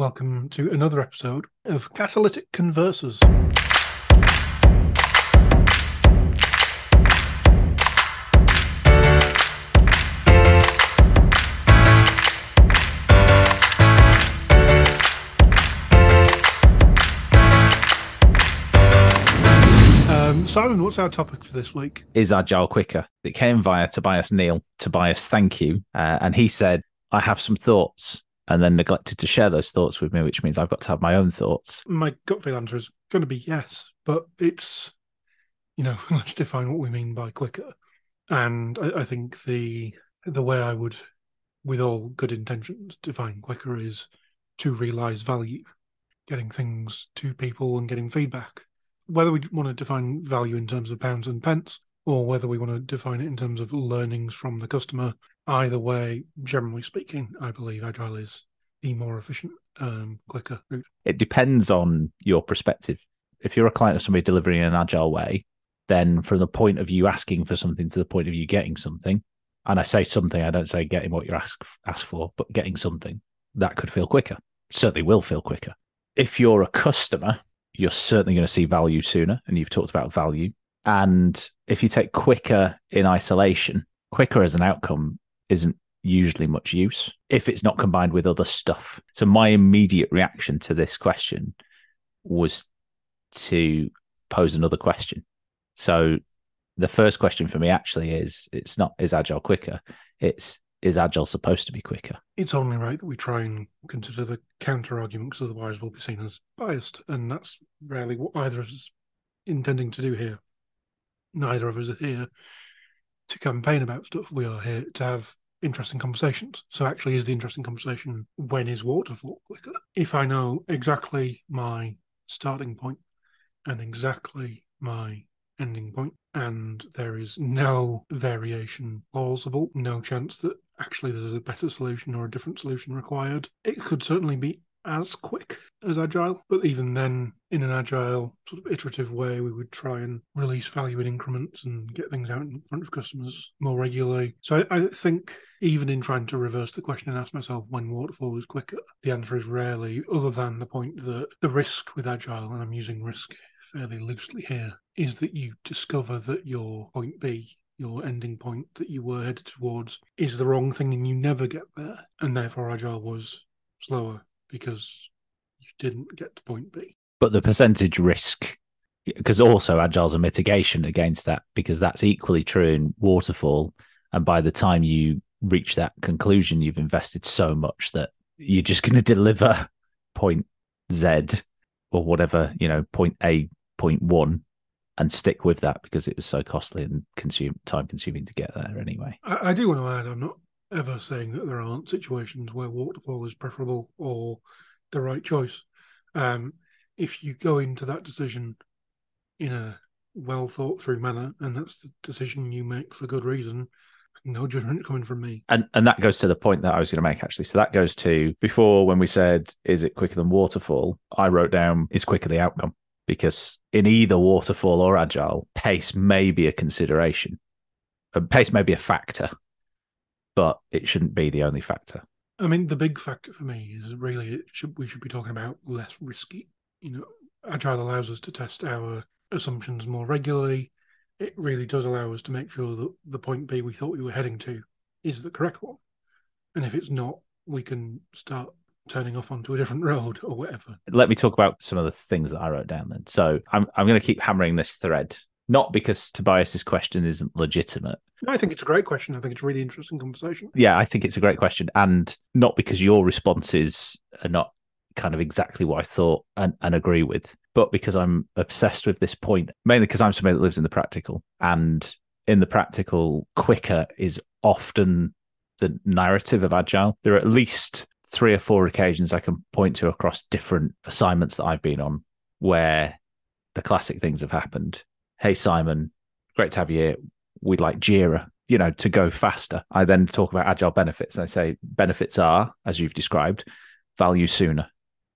Welcome to another episode of Catalytic Converses. Um, Simon, what's our topic for this week? is Agile quicker? It came via Tobias Neal. Tobias, thank you. Uh, and he said, I have some thoughts and then neglected to share those thoughts with me, which means I've got to have my own thoughts. My gut feel answer is going to be yes, but it's, you know, let's define what we mean by quicker. And I, I think the the way I would, with all good intentions, define quicker is to realize value, getting things to people and getting feedback. Whether we want to define value in terms of pounds and pence, or whether we want to define it in terms of learnings from the customer, either way, generally speaking, I believe agile is the more efficient, um, quicker route. It depends on your perspective. If you're a client of somebody delivering in an agile way, then from the point of you asking for something to the point of you getting something, and I say something, I don't say getting what you're asked asked for, but getting something, that could feel quicker. Certainly will feel quicker. If you're a customer, you're certainly going to see value sooner. And you've talked about value. And if you take quicker in isolation, quicker as an outcome isn't usually much use if it's not combined with other stuff. So my immediate reaction to this question was to pose another question. So the first question for me actually is it's not is agile quicker? It's is agile supposed to be quicker? It's only right that we try and consider the counter argument because otherwise we'll be seen as biased. And that's rarely what either of us is intending to do here. Neither of us are here to campaign about stuff. We are here to have interesting conversations. So actually is the interesting conversation when is waterfall quicker? If I know exactly my starting point and exactly my ending point and there is no variation plausible, no chance that actually there's a better solution or a different solution required, it could certainly be as quick as agile. But even then, in an agile sort of iterative way, we would try and release value in increments and get things out in front of customers more regularly. So I, I think even in trying to reverse the question and ask myself when waterfall is quicker, the answer is rarely, other than the point that the risk with agile, and I'm using risk fairly loosely here, is that you discover that your point B your ending point that you were headed towards is the wrong thing and you never get there. And therefore, agile was slower because you didn't get to point B. But the percentage risk, because also agile's a mitigation against that, because that's equally true in waterfall. And by the time you reach that conclusion, you've invested so much that you're just going to deliver point Z or whatever, you know, point A, point one and stick with that because it was so costly and consume time consuming to get there anyway. I, I do want to add, I'm not ever saying that there aren't situations where waterfall is preferable or the right choice. Um, if you go into that decision in a well thought through manner, and that's the decision you make for good reason, no judgment coming from me. And and that goes to the point that I was going to make actually. So that goes to before when we said is it quicker than waterfall? I wrote down is quicker the outcome because in either waterfall or agile, pace may be a consideration. Pace may be a factor, but it shouldn't be the only factor. I mean, the big factor for me is really it should we should be talking about less risky. You know, agile allows us to test our assumptions more regularly. It really does allow us to make sure that the point B we thought we were heading to is the correct one. And if it's not, we can start turning off onto a different road or whatever. Let me talk about some of the things that I wrote down then. So I'm I'm going to keep hammering this thread, not because Tobias's question isn't legitimate. I think it's a great question. I think it's a really interesting conversation. Yeah, I think it's a great question, and not because your responses are not kind of exactly what I thought and, and agree with, but because I'm obsessed with this point, mainly because I'm somebody that lives in the practical, and in the practical, quicker is often the narrative of agile. There are at least three or four occasions I can point to across different assignments that I've been on where the classic things have happened. Hey, Simon, great to have you here. We'd like Jira, you know, to go faster. I then talk about agile benefits. And I say benefits are, as you've described, value sooner.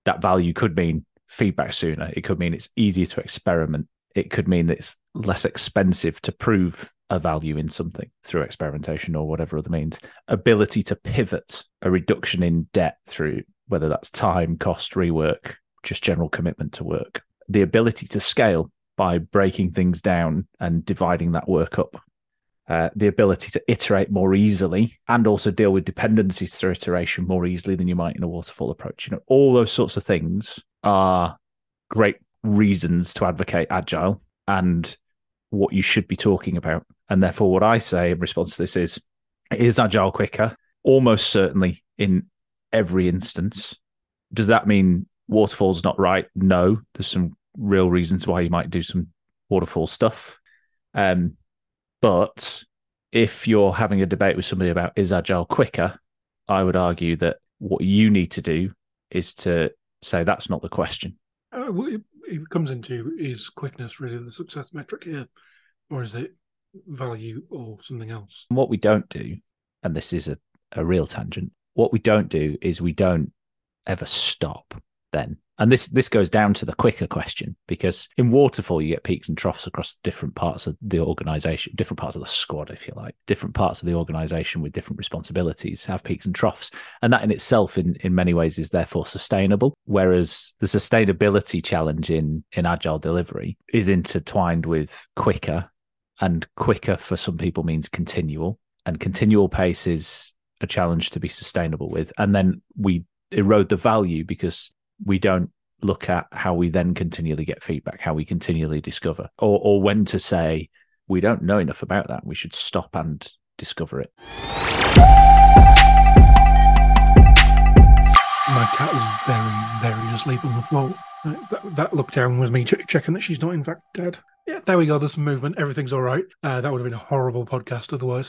That value could mean feedback sooner. It could mean it's easier to experiment. It could mean that it's less expensive to prove a value in something through experimentation or whatever other means. Ability to pivot, a reduction in debt through whether that's time, cost, rework, just general commitment to work. The ability to scale by breaking things down and dividing that work up. Uh, the ability to iterate more easily and also deal with dependencies through iteration more easily than you might in a waterfall approach. You know, all those sorts of things are great reasons to advocate agile and what you should be talking about. And therefore, what I say in response to this is is agile quicker? Almost certainly in every instance. Does that mean waterfall's not right? No, there's some real reasons why you might do some waterfall stuff. Um, but if you're having a debate with somebody about is agile quicker, I would argue that what you need to do is to say that's not the question. Uh, it, it comes into is quickness really the success metric here, or is it value or something else? What we don't do, and this is a, a real tangent, what we don't do is we don't ever stop then. And this this goes down to the quicker question because in waterfall you get peaks and troughs across different parts of the organization, different parts of the squad, if you like, different parts of the organization with different responsibilities have peaks and troughs, and that in itself, in in many ways, is therefore sustainable. Whereas the sustainability challenge in in agile delivery is intertwined with quicker, and quicker for some people means continual, and continual pace is a challenge to be sustainable with, and then we erode the value because we don't look at how we then continually get feedback, how we continually discover, or or when to say we don't know enough about that. We should stop and discover it. My cat is very, very asleep on the floor. That, that look down was me ch- checking that she's not in fact dead. Yeah, there we go. There's some movement. Everything's all right. Uh, that would have been a horrible podcast otherwise.